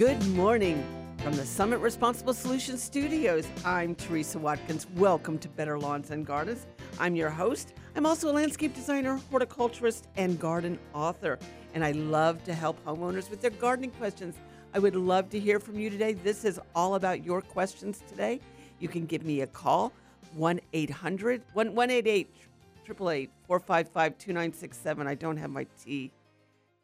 Good morning from the Summit Responsible Solutions Studios. I'm Teresa Watkins. Welcome to Better Lawns and Gardens. I'm your host. I'm also a landscape designer, horticulturist, and garden author. And I love to help homeowners with their gardening questions. I would love to hear from you today. This is all about your questions today. You can give me a call, 1 800 188 455 2967. I don't have my tea.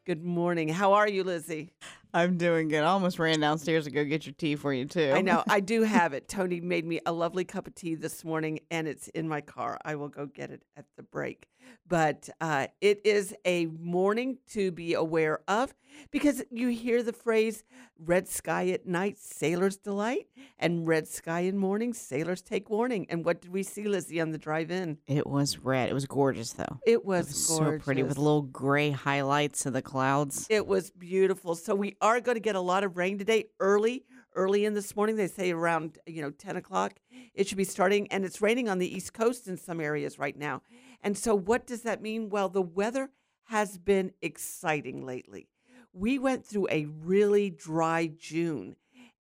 Good morning. How are you, Lizzie? I'm doing good. I almost ran downstairs to go get your tea for you too. I know. I do have it. Tony made me a lovely cup of tea this morning, and it's in my car. I will go get it at the break. But uh, it is a morning to be aware of because you hear the phrase red sky at night, sailor's delight, and red sky in morning, sailors take warning. And what did we see, Lizzie, on the drive in? It was red. It was gorgeous, though. It was, It was so pretty with little gray highlights of the clouds. It was beautiful. So we are going to get a lot of rain today, early, early in this morning. They say around you know ten o'clock it should be starting, and it's raining on the East Coast in some areas right now. And so, what does that mean? Well, the weather has been exciting lately. We went through a really dry June,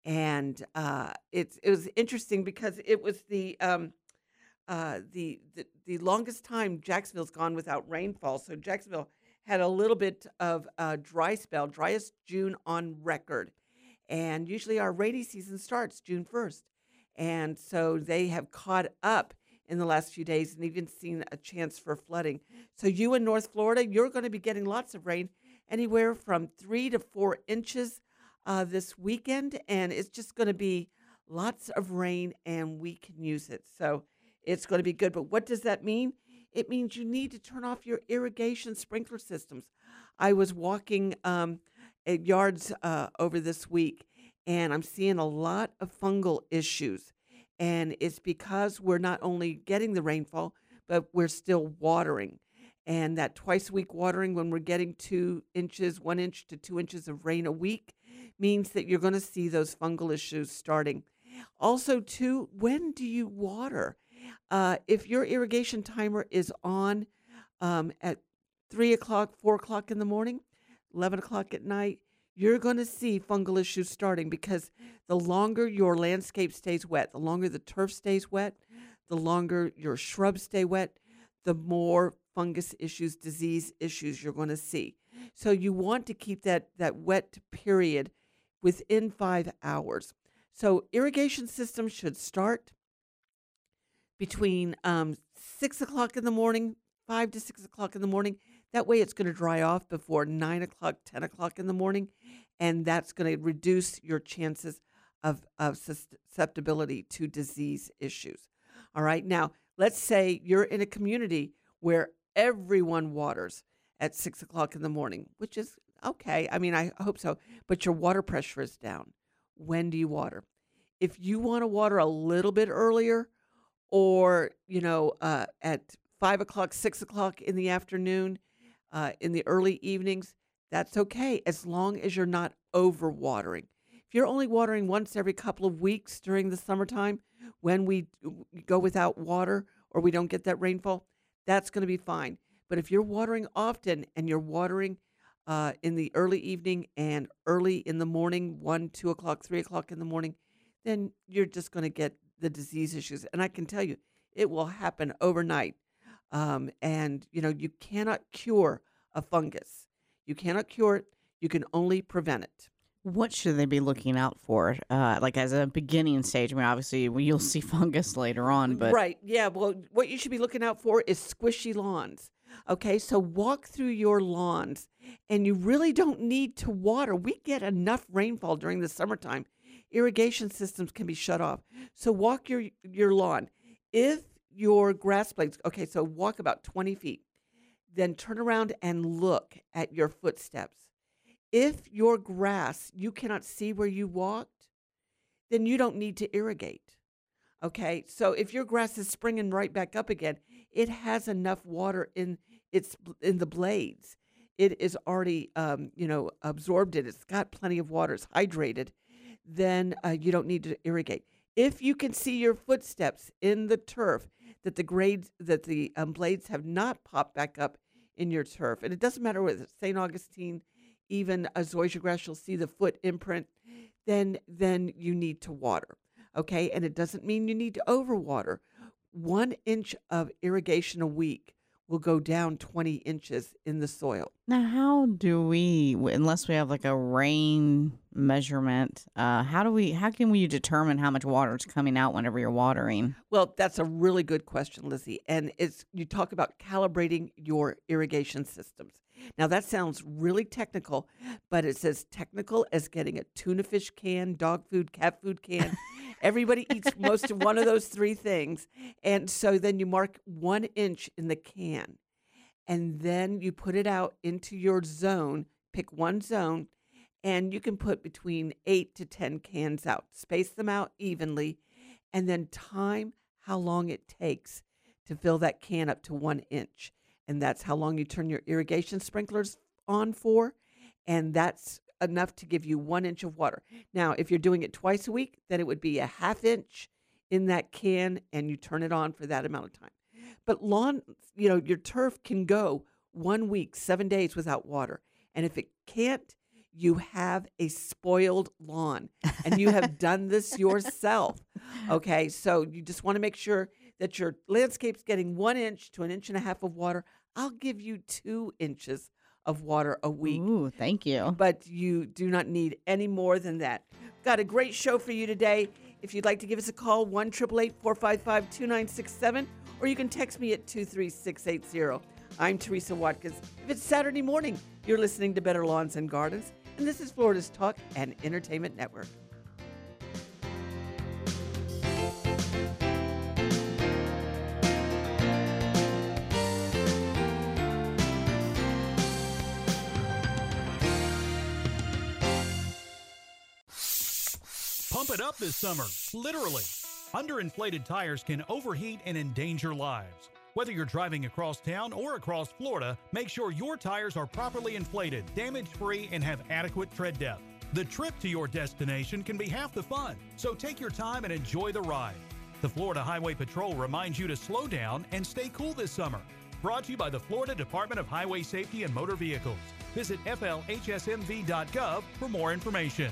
and uh, it's it was interesting because it was the um, uh, the, the the longest time Jacksonville's gone without rainfall. So Jacksonville had a little bit of a dry spell, driest June on record. And usually our rainy season starts June 1st. And so they have caught up in the last few days and even seen a chance for flooding. So you in North Florida, you're going to be getting lots of rain, anywhere from three to four inches uh, this weekend. And it's just going to be lots of rain and we can use it. So it's going to be good. But what does that mean? It means you need to turn off your irrigation sprinkler systems. I was walking um, at yards uh, over this week and I'm seeing a lot of fungal issues. And it's because we're not only getting the rainfall, but we're still watering. And that twice a week watering, when we're getting two inches, one inch to two inches of rain a week, means that you're going to see those fungal issues starting. Also, too, when do you water? Uh, if your irrigation timer is on um, at three o'clock, four o'clock in the morning, 11 o'clock at night, you're going to see fungal issues starting because the longer your landscape stays wet, the longer the turf stays wet, the longer your shrubs stay wet, the more fungus issues, disease issues you're going to see. So you want to keep that, that wet period within five hours. So irrigation systems should start between um, six o'clock in the morning, five to six o'clock in the morning. That way, it's going to dry off before nine o'clock, ten o'clock in the morning, and that's going to reduce your chances of, of susceptibility to disease issues. All right. Now, let's say you're in a community where everyone waters at six o'clock in the morning, which is okay. I mean, I hope so, but your water pressure is down. When do you water? If you want to water a little bit earlier, or you know, uh, at five o'clock, six o'clock in the afternoon, uh, in the early evenings, that's okay as long as you're not over watering. If you're only watering once every couple of weeks during the summertime, when we go without water or we don't get that rainfall, that's going to be fine. But if you're watering often and you're watering uh, in the early evening and early in the morning, one, two o'clock, three o'clock in the morning, then you're just going to get the disease issues. And I can tell you, it will happen overnight. Um, and, you know, you cannot cure a fungus. You cannot cure it. You can only prevent it. What should they be looking out for? Uh, like as a beginning stage. I mean, obviously you'll see fungus later on, but right, yeah. Well, what you should be looking out for is squishy lawns. Okay, so walk through your lawns, and you really don't need to water. We get enough rainfall during the summertime. Irrigation systems can be shut off. So walk your your lawn. If your grass blades, okay, so walk about twenty feet then turn around and look at your footsteps. If your grass, you cannot see where you walked, then you don't need to irrigate. Okay, so if your grass is springing right back up again, it has enough water in its in the blades. It is already, um, you know, absorbed it. It's got plenty of water. It's hydrated. Then uh, you don't need to irrigate. If you can see your footsteps in the turf, that the grades that the um, blades have not popped back up in your turf. And it doesn't matter whether it's St. Augustine, even a zoysia grass, you'll see the foot imprint, then then you need to water. Okay, and it doesn't mean you need to overwater. One inch of irrigation a week will go down 20 inches in the soil. Now, how do we, unless we have like a rain measurement, uh, how do we, how can we determine how much water is coming out whenever you're watering? Well, that's a really good question, Lizzie. And it's you talk about calibrating your irrigation systems. Now that sounds really technical, but it's as technical as getting a tuna fish can, dog food, cat food can. Everybody eats most of one of those three things. And so then you mark one inch in the can. And then you put it out into your zone, pick one zone, and you can put between eight to 10 cans out. Space them out evenly, and then time how long it takes to fill that can up to one inch. And that's how long you turn your irrigation sprinklers on for. And that's enough to give you one inch of water. Now, if you're doing it twice a week, then it would be a half inch in that can and you turn it on for that amount of time. But lawn, you know, your turf can go one week, seven days without water. And if it can't, you have a spoiled lawn and you have done this yourself. Okay. So you just want to make sure that your landscape's getting one inch to an inch and a half of water. I'll give you two inches of water a week Ooh, thank you. but you do not need any more than that. Got a great show for you today. If you'd like to give us a call, 1 455 2967, or you can text me at 23680. I'm Teresa Watkins. If it's Saturday morning, you're listening to Better Lawns and Gardens, and this is Florida's Talk and Entertainment Network. Up this summer, literally. Underinflated tires can overheat and endanger lives. Whether you're driving across town or across Florida, make sure your tires are properly inflated, damage free, and have adequate tread depth. The trip to your destination can be half the fun, so take your time and enjoy the ride. The Florida Highway Patrol reminds you to slow down and stay cool this summer. Brought to you by the Florida Department of Highway Safety and Motor Vehicles. Visit flhsmv.gov for more information.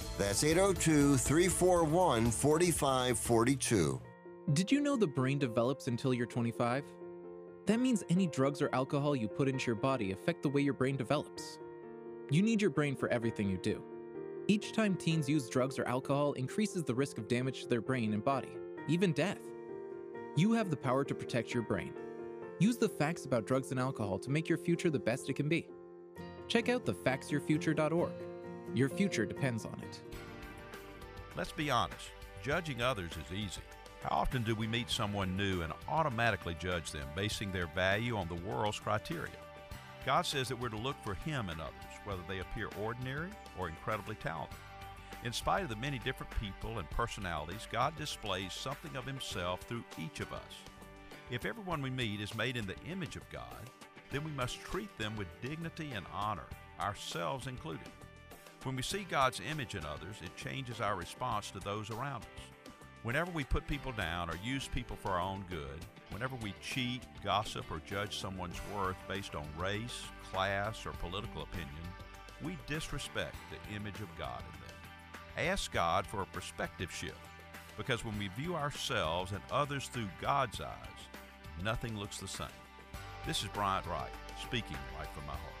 That's 802 341 4542. Did you know the brain develops until you're 25? That means any drugs or alcohol you put into your body affect the way your brain develops. You need your brain for everything you do. Each time teens use drugs or alcohol increases the risk of damage to their brain and body, even death. You have the power to protect your brain. Use the facts about drugs and alcohol to make your future the best it can be. Check out thefactsyourfuture.org. Your future depends on it. Let's be honest, judging others is easy. How often do we meet someone new and automatically judge them, basing their value on the world's criteria? God says that we're to look for Him in others, whether they appear ordinary or incredibly talented. In spite of the many different people and personalities, God displays something of Himself through each of us. If everyone we meet is made in the image of God, then we must treat them with dignity and honor, ourselves included. When we see God's image in others, it changes our response to those around us. Whenever we put people down or use people for our own good, whenever we cheat, gossip, or judge someone's worth based on race, class, or political opinion, we disrespect the image of God in them. Ask God for a perspective shift, because when we view ourselves and others through God's eyes, nothing looks the same. This is Bryant Wright, speaking right from my heart.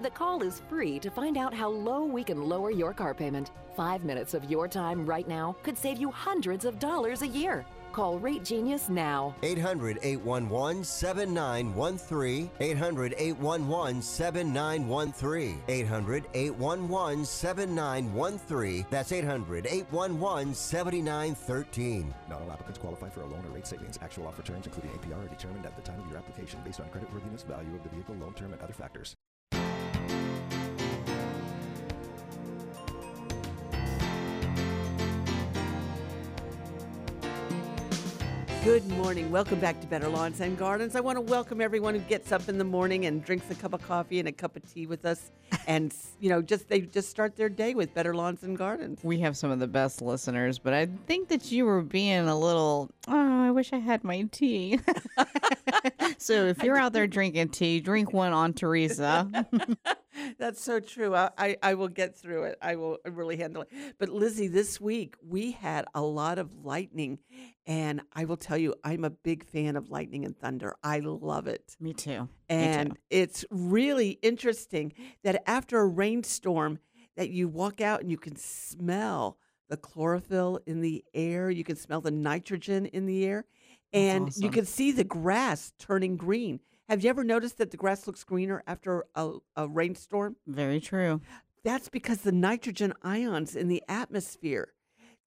The call is free to find out how low we can lower your car payment. Five minutes of your time right now could save you hundreds of dollars a year. Call Rate Genius now. 800 811 7913. 800 811 7913. 800 811 7913. That's 800 811 7913. Not all applicants qualify for a loan or rate savings. Actual offer terms, including APR, are determined at the time of your application based on creditworthiness, value of the vehicle, loan term, and other factors. Good morning. Welcome back to Better Lawns and Gardens. I want to welcome everyone who gets up in the morning and drinks a cup of coffee and a cup of tea with us. And, you know, just they just start their day with Better Lawns and Gardens. We have some of the best listeners, but I think that you were being a little, oh, I wish I had my tea. so if you're out there drinking tea, drink one on Teresa. That's so true. I, I, I will get through it. I will uh, really handle it. But Lizzie, this week we had a lot of lightning, and I will tell you, I'm a big fan of lightning and thunder. I love it. Me too. And Me too. it's really interesting that after a rainstorm, that you walk out and you can smell the chlorophyll in the air. You can smell the nitrogen in the air, and you can see the grass turning green. Have you ever noticed that the grass looks greener after a, a rainstorm? Very true. That's because the nitrogen ions in the atmosphere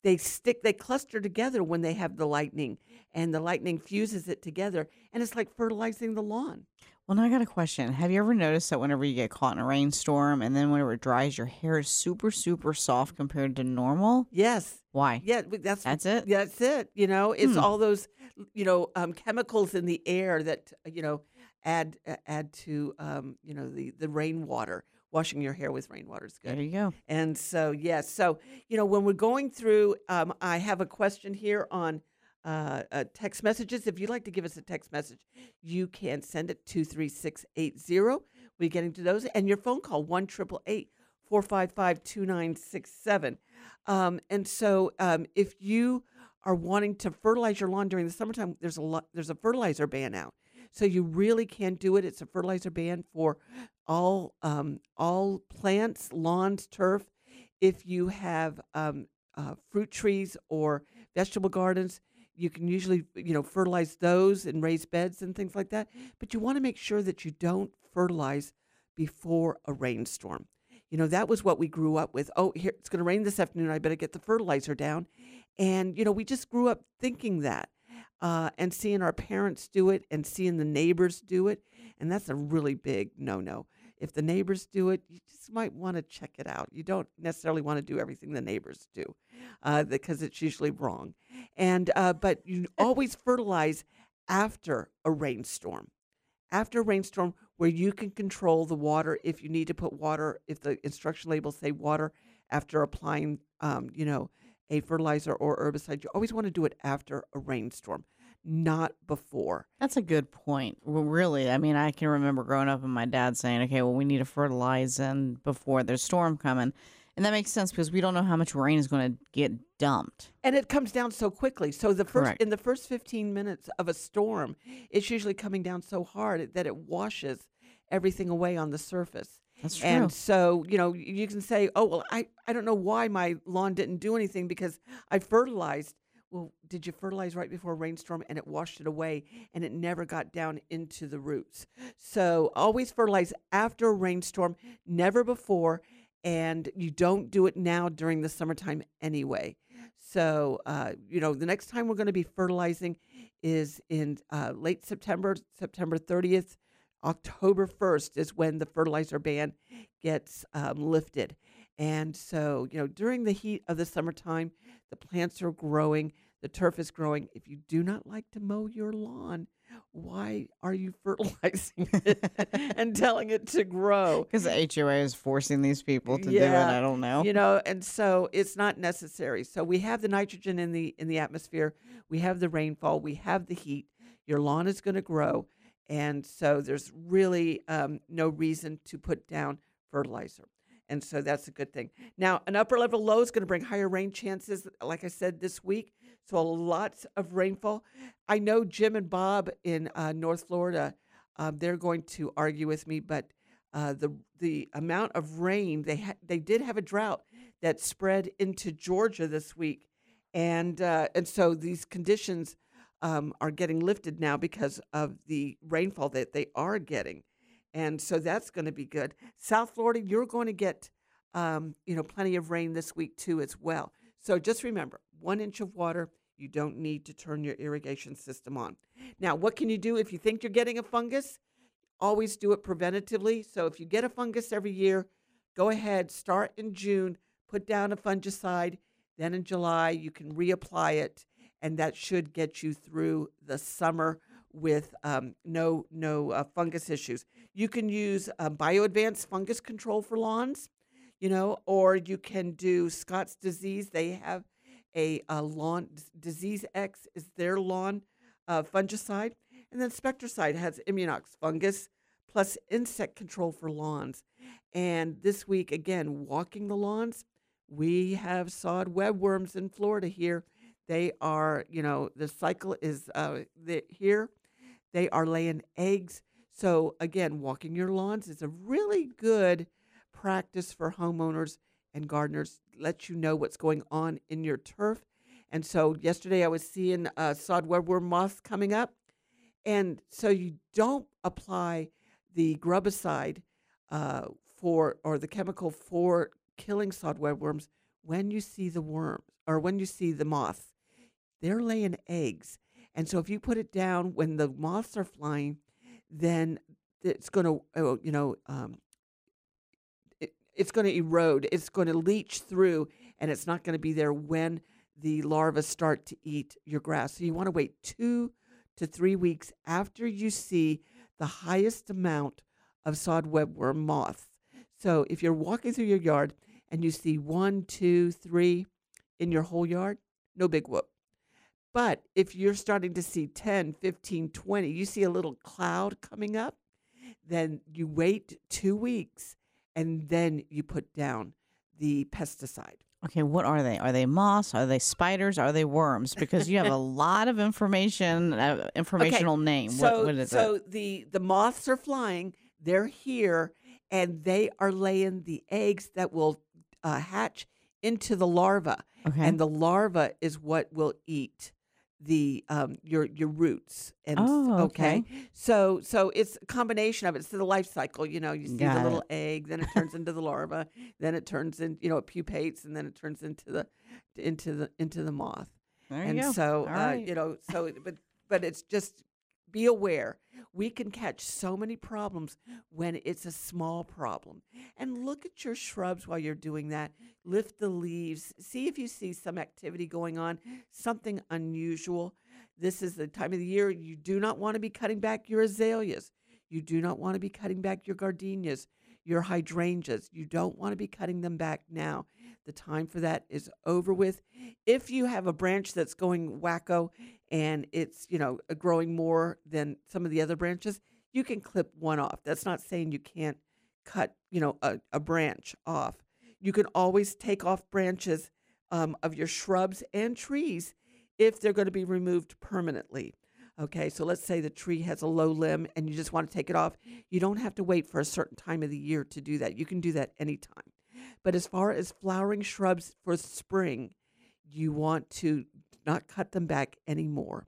they stick they cluster together when they have the lightning and the lightning fuses it together and it's like fertilizing the lawn. Well, now I got a question. Have you ever noticed that whenever you get caught in a rainstorm and then whenever it dries, your hair is super, super soft compared to normal? Yes. Why? Yeah, that's That's it? That's it. You know, it's Hmm. all those you know um, chemicals in the air that you know add add to um, you know the the rainwater. Washing your hair with rainwater is good. There you go. And so, yes, so, you know, when we're going through, um, I have a question here on uh, uh, text messages. If you'd like to give us a text message, you can send it to 33680. We're getting to those. And your phone call, 1 455 2967. Um, And so, um, if you are wanting to fertilize your lawn during the summertime, there's a lot, there's a fertilizer ban out. So you really can do it. It's a fertilizer ban for all um, all plants, lawns, turf. If you have um, uh, fruit trees or vegetable gardens, you can usually you know fertilize those and raise beds and things like that. But you want to make sure that you don't fertilize before a rainstorm. You know that was what we grew up with. Oh, here it's going to rain this afternoon. I better get the fertilizer down, and you know we just grew up thinking that uh, and seeing our parents do it and seeing the neighbors do it. And that's a really big no no. If the neighbors do it, you just might want to check it out. You don't necessarily want to do everything the neighbors do uh, because it's usually wrong. And uh, but you always fertilize after a rainstorm. After a rainstorm, where you can control the water if you need to put water, if the instruction labels say water after applying, um, you know, a fertilizer or herbicide, you always want to do it after a rainstorm, not before. That's a good point. Well, really, I mean, I can remember growing up and my dad saying, "Okay, well, we need to fertilize and before there's storm coming," and that makes sense because we don't know how much rain is going to get dumped. And it comes down so quickly. So the first Correct. in the first 15 minutes of a storm, it's usually coming down so hard that it washes everything away on the surface. That's true. And so, you know, you can say, "Oh, well, I I don't know why my lawn didn't do anything because I fertilized." Well, did you fertilize right before a rainstorm and it washed it away and it never got down into the roots? So, always fertilize after a rainstorm, never before, and you don't do it now during the summertime anyway. So, uh, you know, the next time we're going to be fertilizing is in uh, late September, September 30th. October 1st is when the fertilizer ban gets um, lifted. And so, you know, during the heat of the summertime, the plants are growing, the turf is growing. If you do not like to mow your lawn why are you fertilizing it and telling it to grow? Because the HOA is forcing these people to do it. Yeah, I don't know. You know, and so it's not necessary. So we have the nitrogen in the in the atmosphere, we have the rainfall, we have the heat. Your lawn is going to grow, and so there's really um, no reason to put down fertilizer. And so that's a good thing. Now, an upper level low is going to bring higher rain chances, like I said this week. So lots of rainfall. I know Jim and Bob in uh, North Florida, um, they're going to argue with me, but uh, the the amount of rain they ha- they did have a drought that spread into Georgia this week, and uh, and so these conditions um, are getting lifted now because of the rainfall that they are getting, and so that's going to be good. South Florida, you're going to get um, you know plenty of rain this week too as well. So just remember, one inch of water. You don't need to turn your irrigation system on. Now, what can you do if you think you're getting a fungus? always do it preventatively. So if you get a fungus every year, go ahead, start in June, put down a fungicide. Then in July, you can reapply it, and that should get you through the summer with um, no no uh, fungus issues. You can use uh, BioAdvance fungus control for lawns, you know, or you can do Scott's disease. They have a, a lawn disease X is their lawn uh, fungicide. And then Spectracide has Immunox fungus plus insect control for lawns. And this week, again, walking the lawns, we have sod webworms in Florida here. They are, you know, the cycle is uh, the, here. They are laying eggs. So, again, walking your lawns is a really good practice for homeowners and gardeners. Let you know what's going on in your turf. And so, yesterday I was seeing uh, sod webworm moths coming up. And so you don't apply the grubicide uh, for or the chemical for killing sod webworms when you see the worms or when you see the moths. They're laying eggs. And so if you put it down when the moths are flying, then it's going to, oh, you know, um, it, it's going to erode. It's going to leach through, and it's not going to be there when the larvae start to eat your grass. So you want to wait two to three weeks after you see the highest amount of sod webworm moths. So if you're walking through your yard and you see one, two, three in your whole yard, no big whoop. But if you're starting to see 10, 15, 20, you see a little cloud coming up, then you wait two weeks and then you put down the pesticide. Okay, what are they? Are they moths? Are they spiders? Are they worms? Because you have a lot of information, uh, informational okay, name. So, what, what is so it? the the moths are flying. They're here, and they are laying the eggs that will uh, hatch into the larva, Okay. and the larva is what will eat the um your your roots and Oh, okay. so so it's a combination of it it's the life cycle you know you see Got the it. little egg then it turns into the larva then it turns in you know it pupates and then it turns into the into the into the moth There you and go. so uh, right. you know so but but it's just be aware we can catch so many problems when it's a small problem. And look at your shrubs while you're doing that. Lift the leaves. See if you see some activity going on something unusual. This is the time of the year you do not want to be cutting back your azaleas. You do not want to be cutting back your gardenias your hydrangeas. You don't want to be cutting them back now. The time for that is over with. If you have a branch that's going wacko and it's you know uh, growing more than some of the other branches you can clip one off. That's not saying you can't cut you know a, a branch off. You can always take off branches um, of your shrubs and trees if they're going to be removed permanently okay? So let's say the tree has a low limb and you just want to take it off. You don't have to wait for a certain time of the year to do that. You can do that anytime. But as far as flowering shrubs for spring you want to not cut them back anymore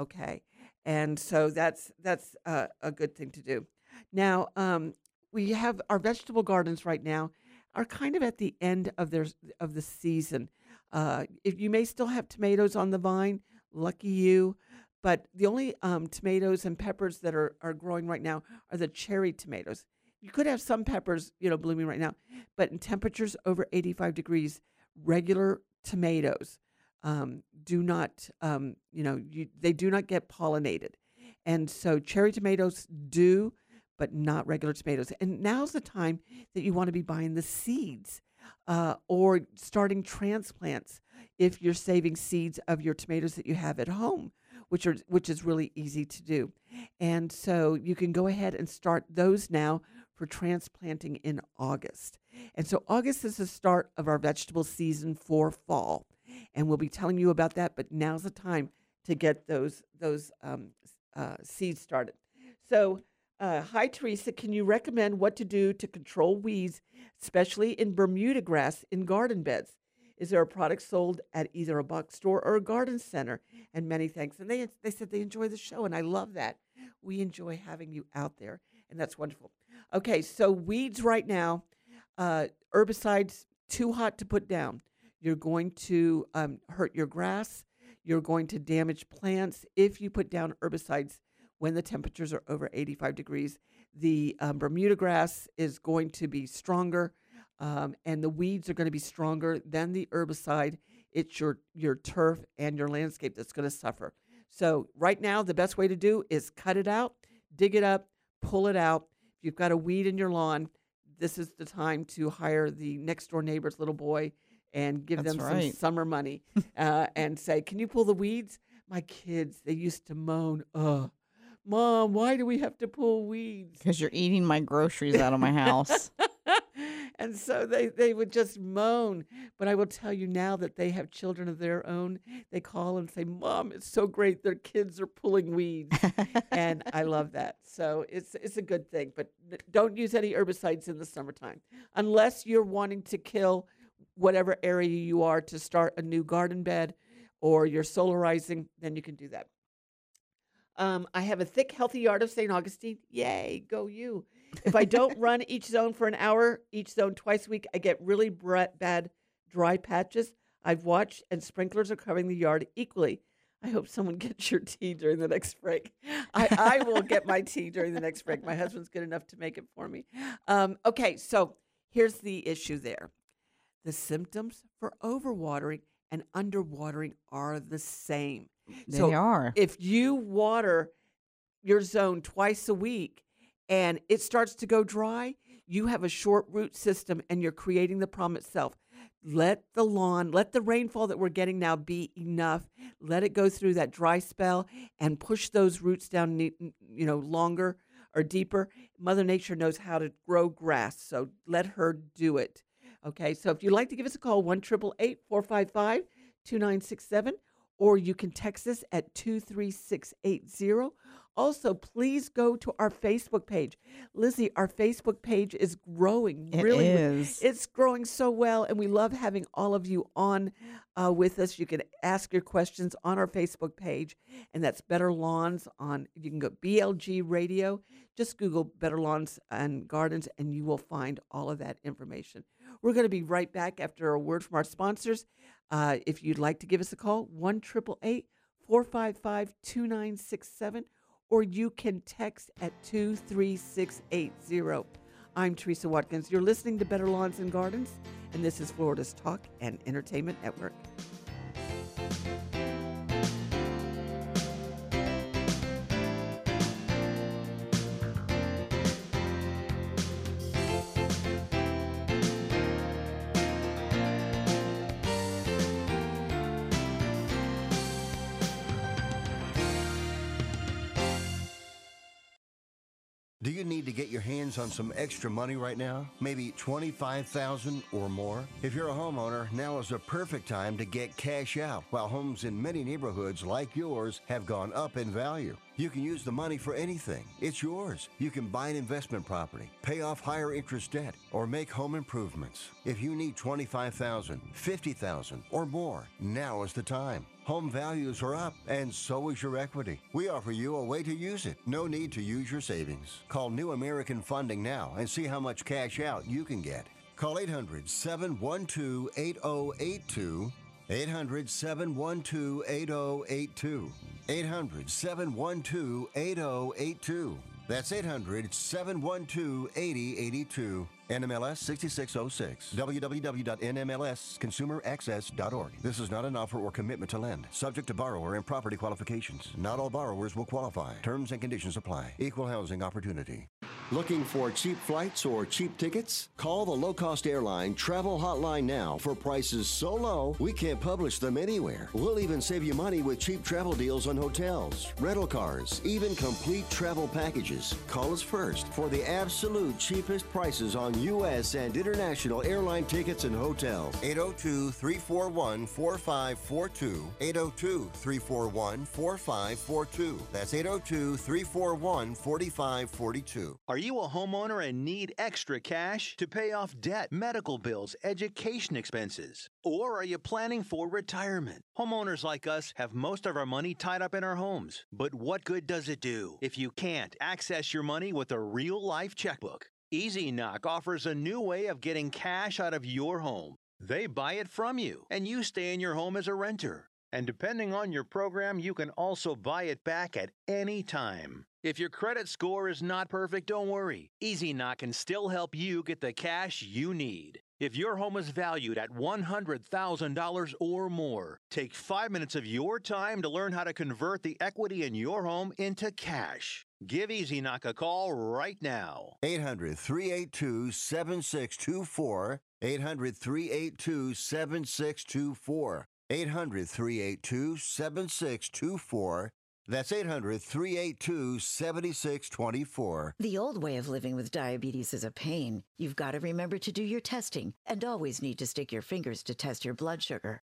okay? And so that's that's a, a good thing to do. Now um, we have our vegetable gardens right now are kind of at the end of their of the season. Uh, if you may still have tomatoes on the vine lucky you but the only um, tomatoes and peppers that are, are growing right now are the cherry tomatoes. You could have some peppers you know blooming right now but in temperatures over 85 degrees regular tomatoes um, do not, um, you know, you, they do not get pollinated. And so cherry tomatoes do, but not regular tomatoes. And now's the time that you want to be buying the seeds uh, or starting transplants if you're saving seeds of your tomatoes that you have at home, which are which is really easy to do. And so you can go ahead and start those now for transplanting in August. And so August is the start of our vegetable season for fall, and we'll be telling you about that. But now's the time to get those those um, uh, seeds started. So, uh, hi Teresa, can you recommend what to do to control weeds, especially in Bermuda grass in garden beds? Is there a product sold at either a box store or a garden center? And many thanks. And they they said they enjoy the show, and I love that. We enjoy having you out there, and that's wonderful. Okay, so weeds right now, uh, herbicides too hot to put down. You're going to um, hurt your grass. You're going to damage plants if you put down herbicides when the temperatures are over 85 degrees. The um, Bermuda grass is going to be stronger, um, and the weeds are going to be stronger than the herbicide. It's your your turf and your landscape that's going to suffer. So right now, the best way to do is cut it out, dig it up, pull it out. If you've got a weed in your lawn, this is the time to hire the next door neighbor's little boy and give That's them right. some summer money uh, and say, "Can you pull the weeds?" My kids, they used to moan, "Ugh, mom, why do we have to pull weeds?" Because you're eating my groceries out of my house. and so they, they would just moan. But I will tell you now that they have children of their own. They call and say, Mom, it's so great. Their kids are pulling weeds. and I love that. So it's, it's a good thing. But don't use any herbicides in the summertime unless you're wanting to kill whatever area you are to start a new garden bed or you're solarizing, then you can do that. Um, I have a thick, healthy yard of St. Augustine. Yay, go you. If I don't run each zone for an hour, each zone twice a week, I get really bad dry patches. I've watched, and sprinklers are covering the yard equally. I hope someone gets your tea during the next break. I, I will get my tea during the next break. My husband's good enough to make it for me. Um, okay, so here's the issue there the symptoms for overwatering and underwatering are the same. They so are. If you water your zone twice a week and it starts to go dry, you have a short root system and you're creating the problem itself. Let the lawn, let the rainfall that we're getting now be enough. Let it go through that dry spell and push those roots down, you know, longer or deeper. Mother Nature knows how to grow grass, so let her do it. Okay, so if you'd like to give us a call, 1 455 2967, or you can text us at 23680. Also, please go to our Facebook page. Lizzie, our Facebook page is growing It really. is. It's growing so well, and we love having all of you on uh, with us. You can ask your questions on our Facebook page, and that's Better Lawns on. You can go BLG Radio. Just Google Better Lawns and Gardens, and you will find all of that information. We're going to be right back after a word from our sponsors. Uh, if you'd like to give us a call, 1 455 2967, or you can text at 23680. I'm Teresa Watkins. You're listening to Better Lawns and Gardens, and this is Florida's Talk and Entertainment Network. Some extra money right now? Maybe 25,000 or more? If you're a homeowner, now is the perfect time to get cash out while homes in many neighborhoods like yours have gone up in value. You can use the money for anything. It's yours. You can buy an investment property, pay off higher interest debt, or make home improvements. If you need 25,000, 50,000 or more, now is the time. Home values are up and so is your equity. We offer you a way to use it. No need to use your savings. Call New American Funding now and see how much cash out you can get. Call 800 712 8082. 800 712 8082. 800 712 8082. That's 800 712 8082. NMLS 6606. www.nmlsconsumeraccess.org. This is not an offer or commitment to lend. Subject to borrower and property qualifications. Not all borrowers will qualify. Terms and conditions apply. Equal housing opportunity. Looking for cheap flights or cheap tickets? Call the low cost airline travel hotline now for prices so low we can't publish them anywhere. We'll even save you money with cheap travel deals on hotels, rental cars, even complete travel packages. Call us first for the absolute cheapest prices on U.S. and international airline tickets and hotels. 802 341 4542. 802 341 4542. That's 802 341 4542. Are you a homeowner and need extra cash to pay off debt, medical bills, education expenses? Or are you planning for retirement? Homeowners like us have most of our money tied up in our homes. But what good does it do if you can't access your money with a real life checkbook? Easy Knock offers a new way of getting cash out of your home. They buy it from you, and you stay in your home as a renter. And depending on your program, you can also buy it back at any time. If your credit score is not perfect, don't worry. Easy Knock can still help you get the cash you need. If your home is valued at $100,000 or more, take five minutes of your time to learn how to convert the equity in your home into cash. Give Easy Knock a call right now. 800 382 7624. 800 382 7624. 800 382 7624. That's 800 382 7624. The old way of living with diabetes is a pain. You've got to remember to do your testing and always need to stick your fingers to test your blood sugar.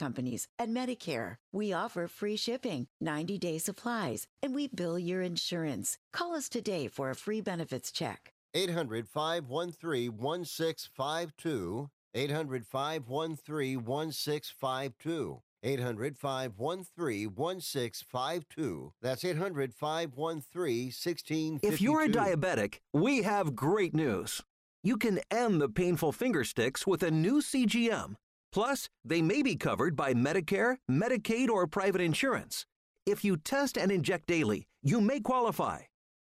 companies and Medicare. We offer free shipping, 90 day supplies, and we bill your insurance. Call us today for a free benefits check. 800 513 1652. 800 513 1652. 800 513 1652. That's 800 513 1652. If you're a diabetic, we have great news. You can end the painful finger sticks with a new CGM. Plus, they may be covered by Medicare, Medicaid, or private insurance. If you test and inject daily, you may qualify.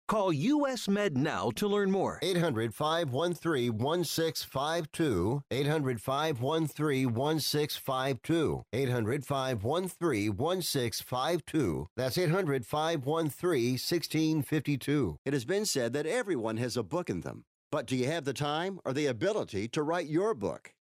Call US Med now to learn more. 800 513 1652. 800 513 1652. 800 513 1652. That's 800 513 1652. It has been said that everyone has a book in them. But do you have the time or the ability to write your book?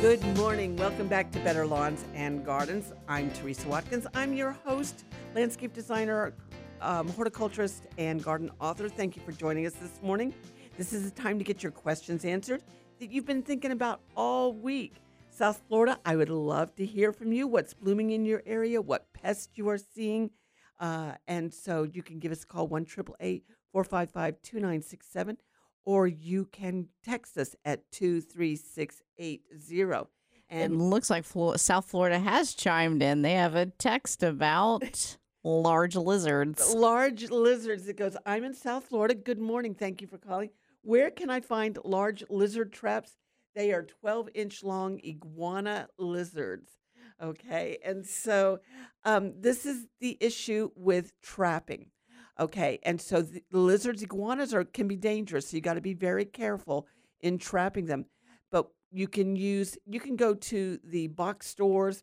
Good morning. Welcome back to Better Lawns and Gardens. I'm Teresa Watkins. I'm your host, landscape designer, um, horticulturist, and garden author. Thank you for joining us this morning. This is the time to get your questions answered that you've been thinking about all week. South Florida, I would love to hear from you. What's blooming in your area? What pests you are seeing? Uh, and so you can give us a call 1 455 2967 or you can text us at 23680. And It looks like Flo- South Florida has chimed in. They have a text about large lizards. large lizards, it goes, I'm in South Florida. Good morning. Thank you for calling. Where can I find large lizard traps? They are 12 inch long iguana lizards. Okay. And so um, this is the issue with trapping. Okay. And so the lizards, iguanas are can be dangerous. So you got to be very careful in trapping them. But you can use, you can go to the box stores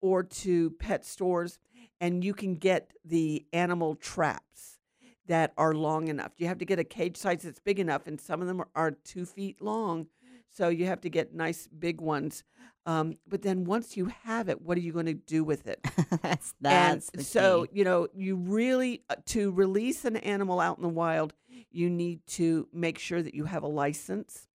or to pet stores and you can get the animal traps that are long enough. You have to get a cage size that's big enough, and some of them are, are two feet long. So you have to get nice big ones. Um, but then once you have it, what are you going to do with it? that's that's and so key. you know you really uh, to release an animal out in the wild, you need to make sure that you have a license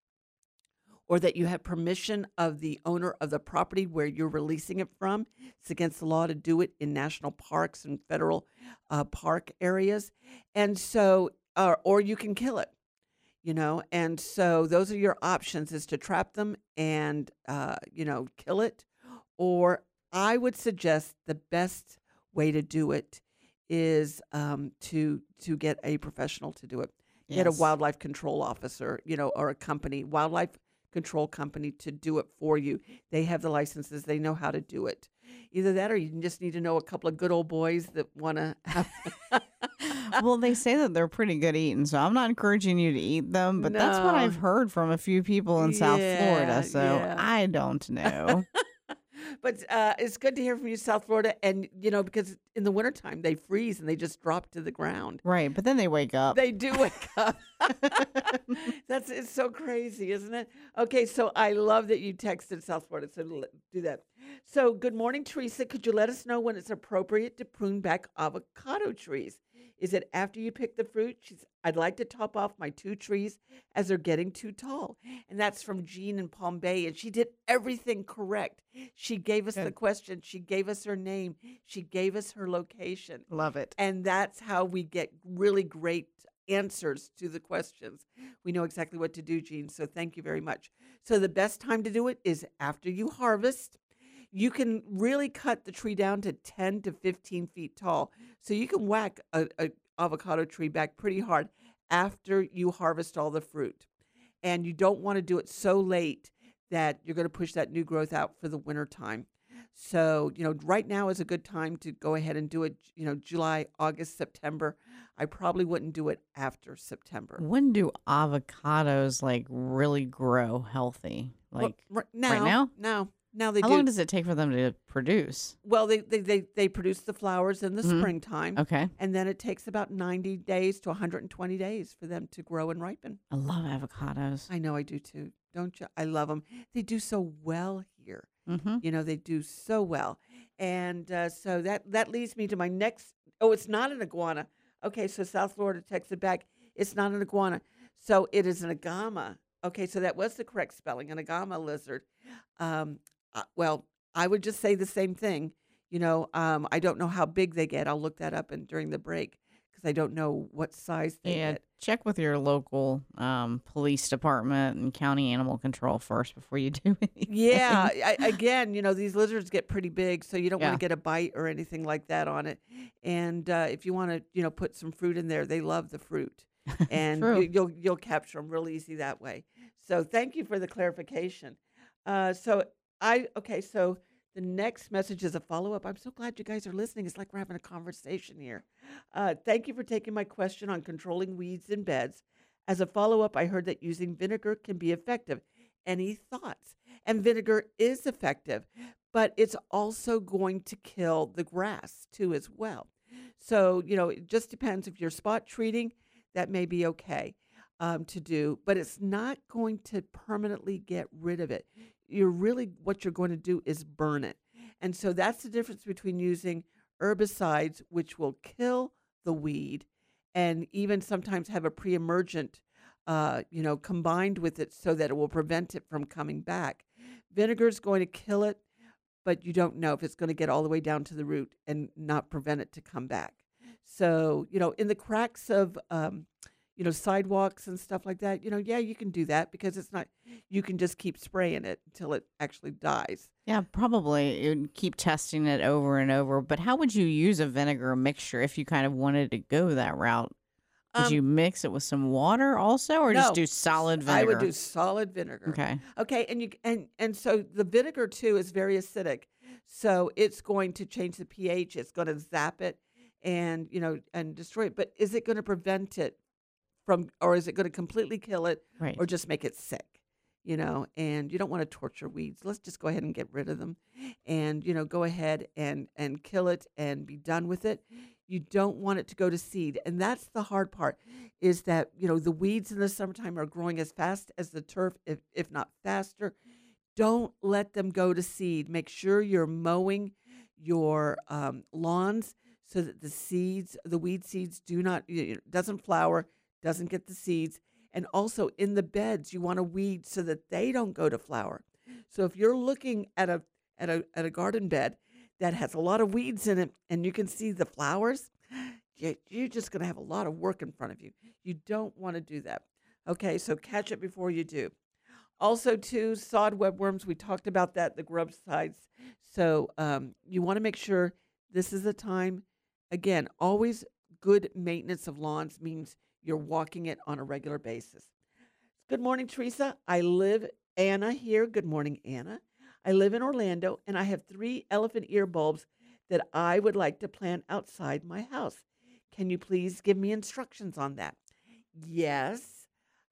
or that you have permission of the owner of the property where you're releasing it from. It's against the law to do it in national parks and federal uh, park areas, and so uh, or you can kill it. You know, and so those are your options: is to trap them and uh, you know kill it, or I would suggest the best way to do it is um, to to get a professional to do it. Get a wildlife control officer, you know, or a company, wildlife control company to do it for you. They have the licenses, they know how to do it. Either that or you just need to know a couple of good old boys that want to have. Well, they say that they're pretty good eating, so I'm not encouraging you to eat them, but that's what I've heard from a few people in South Florida, so yeah. I don't know. but uh, it's good to hear from you, South Florida. And, you know, because in the wintertime, they freeze and they just drop to the ground. right, but then they wake up. They do wake up. That's it's so crazy, isn't it? Okay, so I love that you texted South Florida. So do that. So good morning, Teresa. Could you let us know when it's appropriate to prune back avocado trees? Is it after you pick the fruit? She's, I'd like to top off my two trees as they're getting too tall. And that's from Jean in Palm Bay. And she did everything correct. She gave us the question. She gave us her name. She gave us her location. Love it. And that's how we get really great answers to the questions. We know exactly what to do, Jean. So thank you very much. So the best time to do it is after you harvest. You can really cut the tree down to 10 to 15 feet tall. So you can whack a, a avocado tree back pretty hard after you harvest all the fruit. And you don't want to do it so late that you're going to push that new growth out for the winter time. So, you know, right now is a good time to go ahead and do it, you know, July, August, September. I probably wouldn't do it after September. When do avocados like really grow healthy? Well, Like right now, right now? now, now they How do. long does it take for them to produce? well, they, they, they, they produce the flowers in the Mhm. springtime. Okay. And then it takes about 90 days to 120 days for them to grow and ripen. I love avocados. I know I do too. Don't you? I love them. They do so well here. Mm-hmm. You know, they do so well. And uh, so that that leads me to my next. Oh, it's not an iguana. Okay, so South Florida texted back. It's not an iguana. So it is an agama. Okay, so that was the correct spelling, an agama lizard. Um, uh, well, I would just say the same thing. You know, um, I don't know how big they get. I'll look that up and during the break because I don't know what size they Yeah, get. check with your local um, police department and county animal control first before you do anything. Yeah, I, again, you know, these lizards get pretty big, so you don't Yeah. want to get a bite or anything like that on it. And uh, if you want to, you know, put some fruit in there, they love the fruit, and you, you'll you'll capture them real easy that way. So thank you for the clarification. Uh, so I okay, so the next message is a follow up. I'm so glad you guys are listening. It's like we're having a conversation here. Uh, thank you for taking my question on controlling weeds in beds. As a follow up, I heard that using vinegar can be effective. Any thoughts? And vinegar is effective, but it's also going to kill the grass too, as well. So, you know, it just depends if you're spot treating, that may be okay um, to do, but it's not going to permanently get rid of it. You're really, what you're going to do is burn it. And so that's the difference between using herbicides, which will kill the weed, and even sometimes have a pre emergent, uh, you know, combined with it so that it will prevent it from coming back. Vinegar is going to kill it, but you don't know if it's going to get all the way down to the root and not prevent it to come back. So, you know, in the cracks of, um, you know, sidewalks and stuff like that, you know, yeah, you can do that because it's not, you can just keep spraying it until it actually dies. Yeah, probably. You'd keep testing it over and over. But how would you use a vinegar mixture if you kind of wanted to go that route? Would Um, you mix it with some water also, or just do solid vinegar? I would do solid vinegar. Okay. Okay, and you and and so the vinegar too is very acidic, so it's going to change the pH. It's going to zap it, and you know, and destroy it. But is it going to prevent it from, or is it going to completely kill it, Right. or just make it sick? You know, and you don't want to torture weeds. Let's just go ahead and get rid of them, and you know, go ahead and and kill it and be done with it. You don't want it to go to seed, and that's the hard part. Is that you know the weeds in the summertime are growing as fast as the turf, if if not faster. Don't let them go to seed. Make sure you're mowing your um, lawns so that the seeds, the weed seeds, do not y- doesn't flower, doesn't get the seeds, and also in the beds you want to weed so that they don't go to flower. So if you're looking at a at a at a garden bed that has a lot of weeds in it and you can see the flowers, you- you're just going to have a lot of work in front of you. You don't want to do that. Okay, so catch it before you do. Also, too, sod webworms. We talked about that, the grub sites. So um, you want to make sure this is the time. Again, always good maintenance of lawns means you're walking it on a regular basis. Good morning, Teresa. I live, Anna here. Good morning, Anna. I live in Orlando and I have three elephant ear bulbs that I would like to plant outside my house. Can you please give me instructions on that? Yes.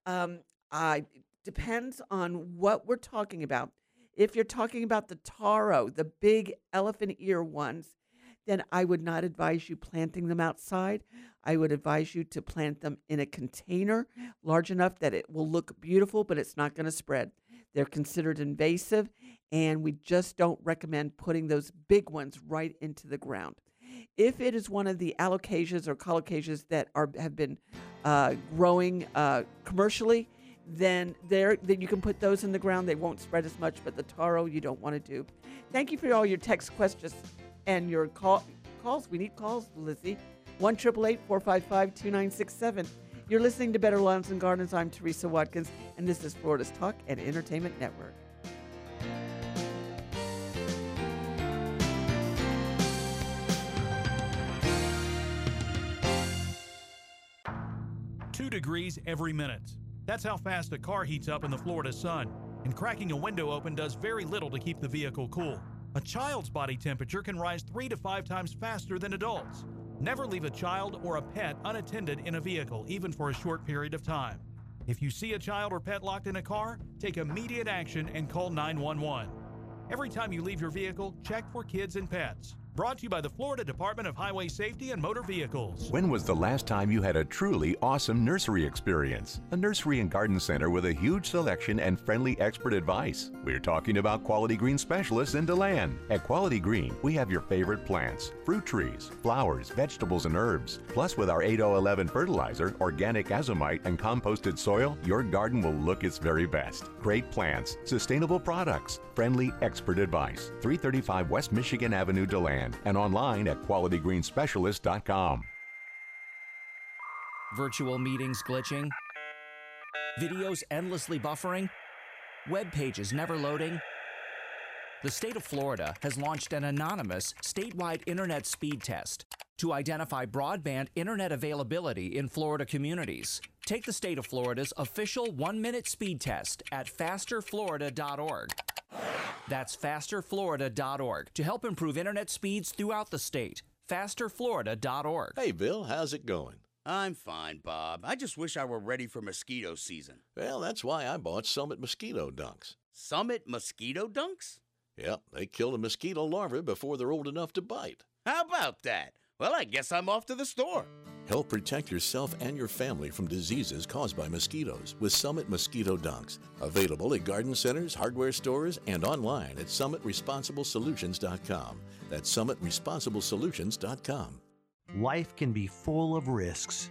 Um, I depends on what we're talking about. If you're talking about the taro, the big elephant ear ones, then I would not advise you planting them outside. I would advise you to plant them in a container large enough that it will look beautiful, but it's not going to spread. They're considered invasive, and we just don't recommend putting those big ones right into the ground. If it is one of the alocasias or colocasias that are have been uh, growing uh, commercially, then there then you can put those in the ground. They won't spread as much, but the taro you don't want to do. Thank you for all your text questions and your call calls. We need calls, Lizzie. One triple eight four five five two nine six seven. You're listening to Better Lawns and Gardens. I'm Teresa Watkins, and this is Florida's Talk and Entertainment Network. Two degrees every minute. That's how fast a car heats up in the Florida sun. And cracking a window open does very little to keep the vehicle cool. A child's body temperature can rise three to five times faster than adults. Never leave a child or a pet unattended in a vehicle, even for a short period of time. If you see a child or pet locked in a car, take immediate action and call 911. Every time you leave your vehicle, check for kids and pets. Brought to you by the Florida Department of Highway Safety and Motor Vehicles. When was the last time you had a truly awesome nursery experience? A nursery and garden center with a huge selection and friendly expert advice. We're talking about Quality Green specialists in DeLand. At Quality Green, we have your favorite plants, fruit trees, flowers, vegetables, and herbs. Plus, with our 8011 fertilizer, organic azomite, and composted soil, your garden will look its very best. Great plants, sustainable products, friendly expert advice. 335 West Michigan Avenue, DeLand, and online at qualitygreenspecialist.com. Virtual meetings glitching, videos endlessly buffering, web pages never loading. The state of Florida has launched an anonymous statewide internet speed test to identify broadband internet availability in Florida communities. Take the state of Florida's official one minute speed test at fasterflorida.org. That's fasterflorida.org to help improve internet speeds throughout the state. Fasterflorida.org. Hey, Bill, how's it going? I'm fine, Bob. I just wish I were ready for mosquito season. Well, that's why I bought Summit Mosquito Dunks. Summit Mosquito Dunks? Yep, they kill a mosquito larvae before they're old enough to bite. How about that? Well, I guess I'm off to the store. Help protect yourself and your family from diseases caused by mosquitoes with Summit Mosquito Dunks. Available at garden centers, hardware stores, and online at summitresponsibleSolutions.com. That's summitresponsibleSolutions.com. Life can be full of risks.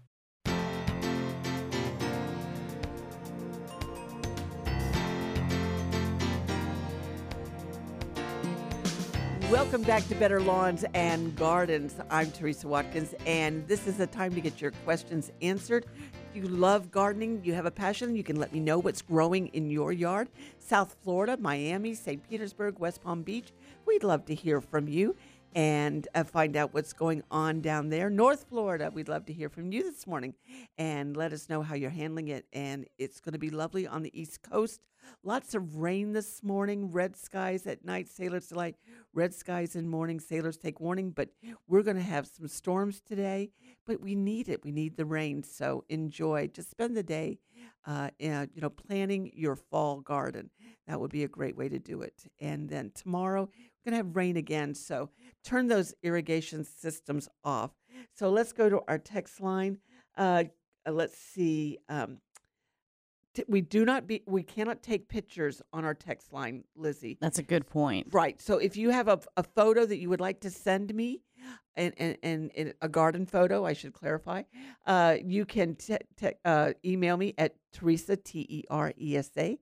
Welcome back to Better Lawns and Gardens. I'm Teresa Watkins, and this is the time to get your questions answered. If you love gardening, you have a passion, you can let me know what's growing in your yard. South Florida, Miami, St. Petersburg, West Palm Beach. We'd love to hear from you and uh, find out what's going on down there. North Florida, we'd love to hear from you this morning and let us know how you're handling it. And it's going to be lovely on the East Coast. Lots of rain this morning, red skies at night, sailors delight, red skies in morning, sailors take warning. But we're going to have some storms today, but we need it. We need the rain. So enjoy. Just spend the day, uh, in, you know, planning your fall garden. That would be a great way to do it. And then tomorrow, we're going to have rain again. So turn those irrigation systems off. So let's go to our text line. Uh, uh, let's see. Um, t- we do not be. We cannot take pictures on our text line, Lizzie. That's a good point. Right. So if you have a, a photo that you would like to send me, and, and, and, and a garden photo, I should clarify, uh, you can t- t- uh, email me at Teresa, T E R E S A,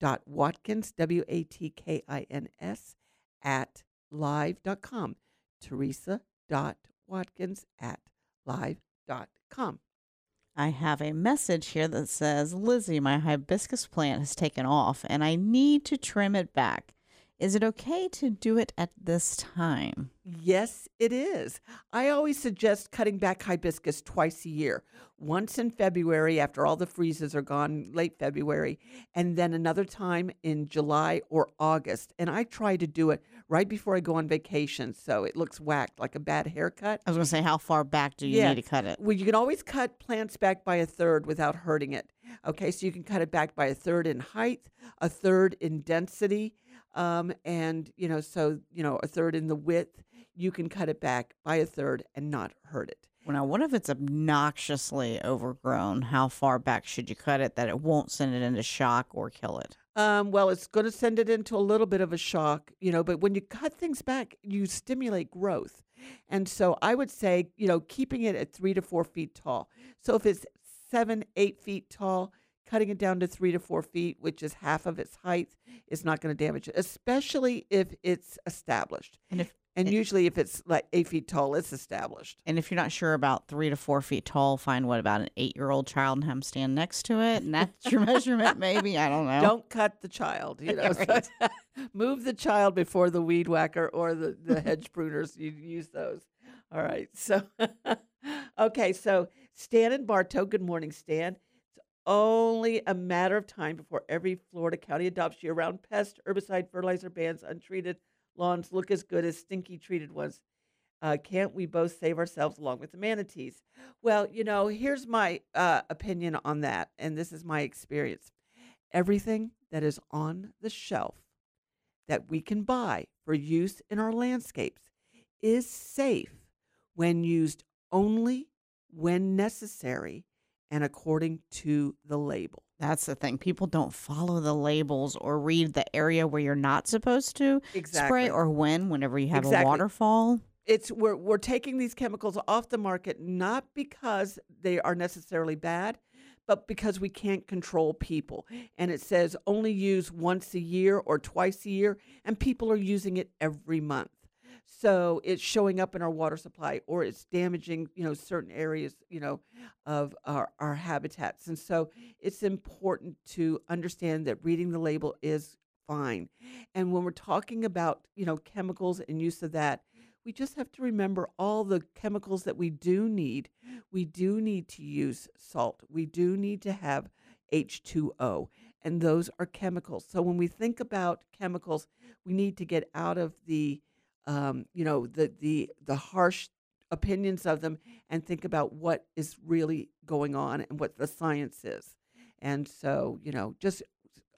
dot Watkins, W A T K I N S, at live.com. Teresa dot Watkins at live.com. I have a message here that says, Lizzie, my hibiscus plant has taken off and I need to trim it back. Is it okay to do it at this time? Yes, it is. I always suggest cutting back hibiscus twice a year. Once in February after all the freezes are gone, late February, and then another time in July or August. And I try to do it right before I go on vacation so it looks whacked like a bad haircut. I was going to say, how far back do you need to cut it? Well, you can always cut plants back by a third without hurting it. Okay, so you can cut it back by a third in height, a third in density, um, and you know, so you know, a third in the width. You can cut it back by a third and not hurt it. Well, now, what if it's obnoxiously overgrown? How far back should you cut it that it won't send it into shock or kill it? Um, well, it's going to send it into a little bit of a shock, you know, but when you cut things back, you stimulate growth. And so I would say, you know, keeping it at three to four feet tall. So if it's seven, eight feet tall, cutting it down to three to four feet, which is half of its height, is not going to damage it, especially if it's established. And if and usually if it's like eight feet tall, it's established. And if you're not sure about three to four feet tall, find what about an eight year old child and have them stand next to it, and that's your measurement, maybe. I don't know. Don't cut the child. You know, So move the child before the weed whacker or the, the hedge pruners. You use those. All right. So, okay. So, Stan and Bartow. Good morning, Stan. Only a matter of time before every Florida county adopts year-round pest, herbicide, fertilizer bans. Untreated lawns look as good as stinky treated ones. Uh, can't we both save ourselves along with the manatees? Well, you know, here's my uh, opinion on that, and this is my experience. Everything that is on the shelf that we can buy for use in our landscapes is safe when used only when necessary and according to the label. That's the thing. People don't follow the labels or read the area where you're not supposed to Exactly. spray or when, whenever you have Exactly. a waterfall. It's we're we're taking these chemicals off the market not because they are necessarily bad, but because we can't control people. And it says only use once a year or twice a year, and people are using it every month. So it's showing up in our water supply or it's damaging, you know, certain areas, you know, of our, our habitats. And so it's important to understand that reading the label is fine. And when we're talking about, you know, chemicals and use of that, we just have to remember all the chemicals that we do need. We do need to use salt. We do need to have H2O, and those are chemicals. So when we think about chemicals, we need to get out of the, um, you know, the the the harsh opinions of them and think about what is really going on and what the science is. And so, you know, just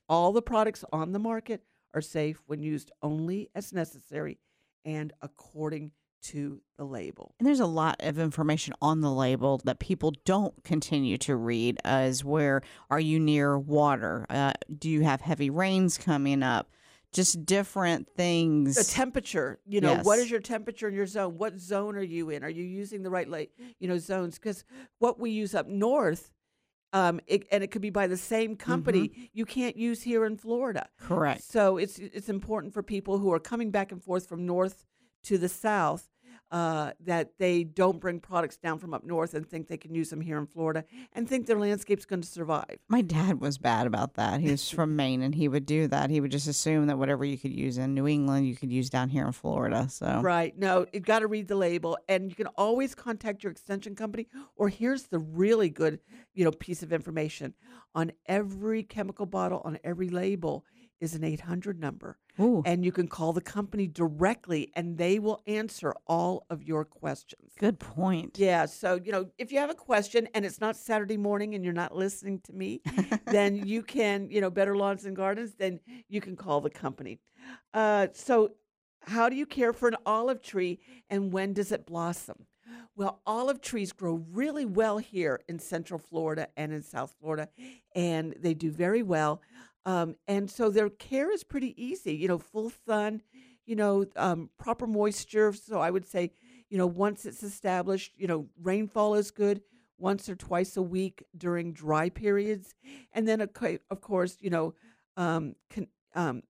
all the products on the market are safe when used only as necessary and according to the label. And there's a lot of information on the label that people don't continue to read, as where are you near water? Uh, do you have heavy rains coming up? Just different things. The temperature, you know, what Yes. is your temperature in your zone? What zone are you in? Are you using the right, like, you know, zones? Because what we use up north, um, it, and it could be by the same company, you can't use here in Florida. Correct. So it's it's important for people who are coming back and forth from north to the south uh, that they don't bring products down from up north and think they can use them here in Florida and think their landscape's going to survive. My dad was bad about that. He was from Maine and he would do that. He would just assume that whatever you could use in New England, you could use down here in Florida. So Right. No, you got to read the label, and you can always contact your extension company. Or here's the really good, you know, piece of information: on every chemical bottle, on every label, is an 800 number, Ooh. and you can call the company directly, and they will answer all of your questions. Good point. Yeah. So you know, if you have a question and it's not Saturday morning and you're not listening to me, then you can, you know, Better Lawns and Gardens. Then you can call the company. Uh, so how do you care for an olive tree and when does it blossom? Well, olive trees grow really well here in Central Florida and in South Florida, and they do very well. Um, and so their care is pretty easy. You know, full sun, you know, um, proper moisture. So I would say, you know, once it's established, you know, rainfall is good once or twice a week during dry periods, and then of course, you know, um, um,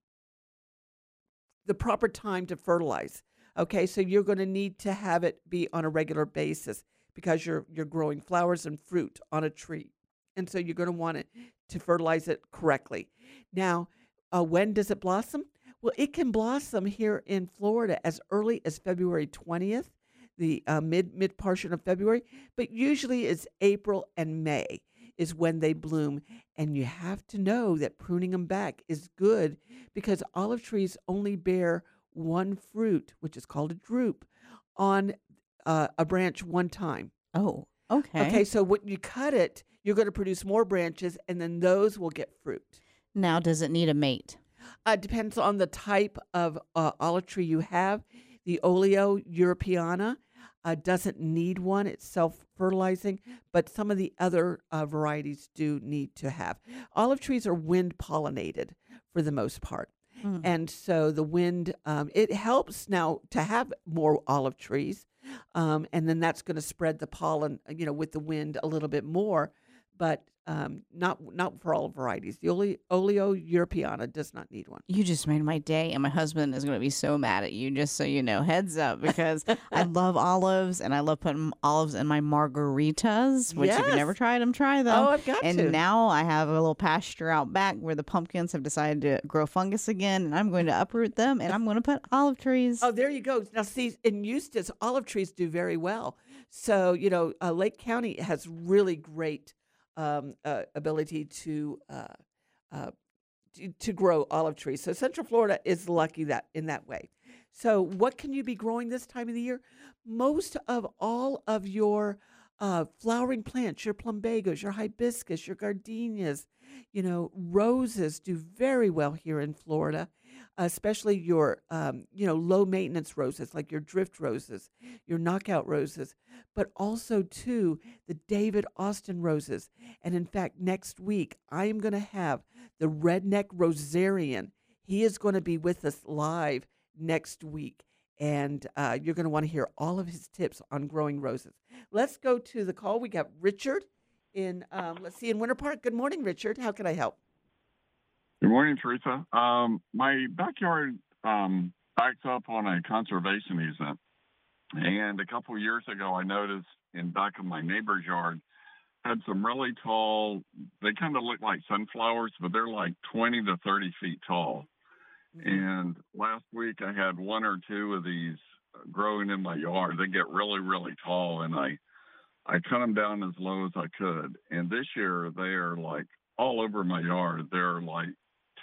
the proper time to fertilize. Okay, so you're going to need to have it be on a regular basis because you're you're growing flowers and fruit on a tree, and so you're going to want it to fertilize it correctly. Now, uh, when does it blossom? Well, it can blossom here in Florida as early as February 20th, the uh, mid mid portion of February, but usually it's April and May is when they bloom. And you have to know that pruning them back is good because olive trees only bear one fruit, which is called a drupe, on uh, a branch one time. Oh, okay. Okay, so when you cut it, you're going to produce more branches, and then those will get fruit. Now, does it need a mate? Uh, depends on the type of uh, olive tree you have. The Olea europaea uh, doesn't need one; it's self-fertilizing. But some of the other uh, varieties do need to have. Olive trees are wind pollinated for the most part, Mm. and so the wind um, it helps now to have more olive trees, um, and then that's going to spread the pollen, you know, with the wind a little bit more. But um, not not for all varieties. The Ole- Olea europaea does not need one. You just made my day, and my husband is going to be so mad at you. Just so you know, heads up, because I love olives, and I love putting olives in my margaritas. Which, if Yes. you never tried them, try them. Oh, I've got and to. now I have a little pasture out back where the pumpkins have decided to grow fungus again, and I'm going to uproot them, and I'm going to put olive trees. Oh, there you go. Now, see, in Eustis, olive trees do very well. So, you know, uh, Lake County has really great um, uh, ability to, uh, uh, to to grow olive trees. So, Central Florida is lucky that in that way. So, what can you be growing this time of the year? Most of all of your uh, flowering plants, your plumbagos, your hibiscus, your gardenias, You know, roses do very well here in Florida, especially your, um, you know, low maintenance roses like your drift roses, your knockout roses, but also too the David Austin roses. And in fact, next week I am going to have the Redneck Rosarian. He is going to be with us live next week and uh, you're going to want to hear all of his tips on growing roses. Let's go to the call. We got Richard in, um, let's see, in Winter Park. Good morning, Richard. How can I help? Good morning, Teresa. Um, my backyard um, backs up on a conservation easement, and a couple years ago, I noticed in back of my neighbor's yard had some really tall. They kind of look like sunflowers, but they're like 20 to 30 feet tall. And last week I had one or two of these growing in my yard. They get really, really tall, and I I cut them down as low as I could. And this year they are like all over my yard. They're like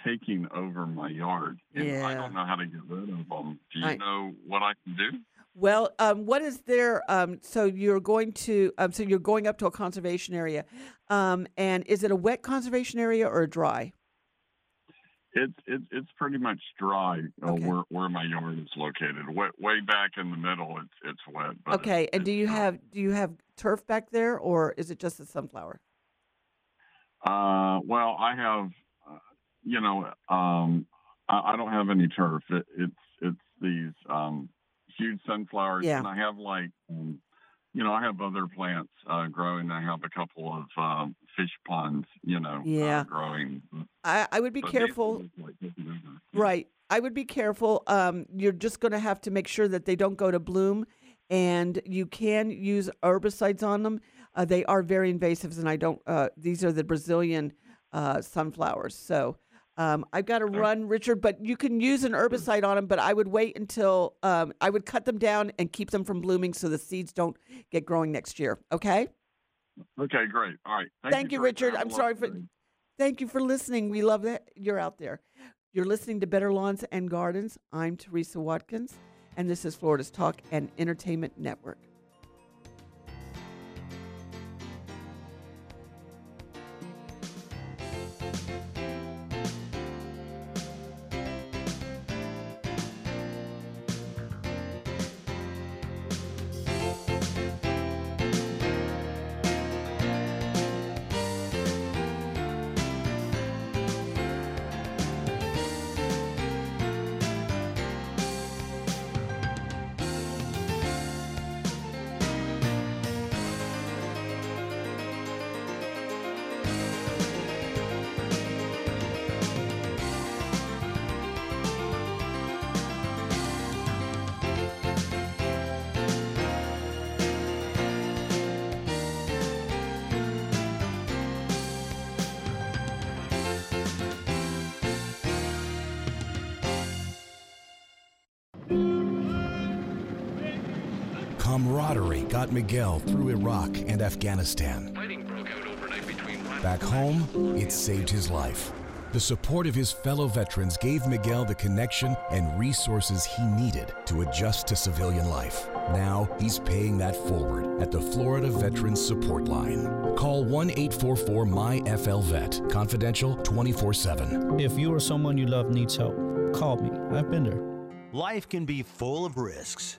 taking over my yard, and I don't know how to get rid of them. Do you I- know what I can do? Well, um, what is there? Um, so you're going to, um, so you're going up to a conservation area, um, and is it a wet conservation area or a dry? It's it's it's pretty much dry uh, where where my yard is located. Way, way back in the middle, it's it's wet. But Okay, and do you have do you have turf back there, or is it just a sunflower? Uh, well, I have, uh, you know, um, I, I don't have any turf. It, it's it's these um, huge sunflowers, Yeah. and I have like, um, you know, I have other plants uh, growing. I have a couple of um, fish ponds, you know, Yeah. uh, growing. I, I would be But careful. like. Right. I would be careful. Um, you're just going to have to make sure that they don't go to bloom, and you can use herbicides on them. Uh, they are very invasive, and I don't. Uh, these are the Brazilian uh, sunflowers. So um, I've got to run, Richard. But you can use an herbicide on them. But I would wait until um, I would cut them down and keep them from blooming, so the seeds don't get growing next year. Okay. Okay, great. All right. Thank, you, Teresa. Richard. I'm sorry for. Thank you for listening. We love that you're out there. You're listening to Better Lawns and Gardens. I'm Teresa Watkins, and this is Florida's Talk and Entertainment Network. Camaraderie got Miguel through Iraq and Afghanistan. Back home, it saved his life. The support of his fellow veterans gave Miguel the connection and resources he needed to adjust to civilian life. Now he's paying that forward at the Florida Veterans Support Line. Call 1 844 MyFLVET, confidential 24 7. If you or someone you love needs help, call me. I've been there. Life can be full of risks.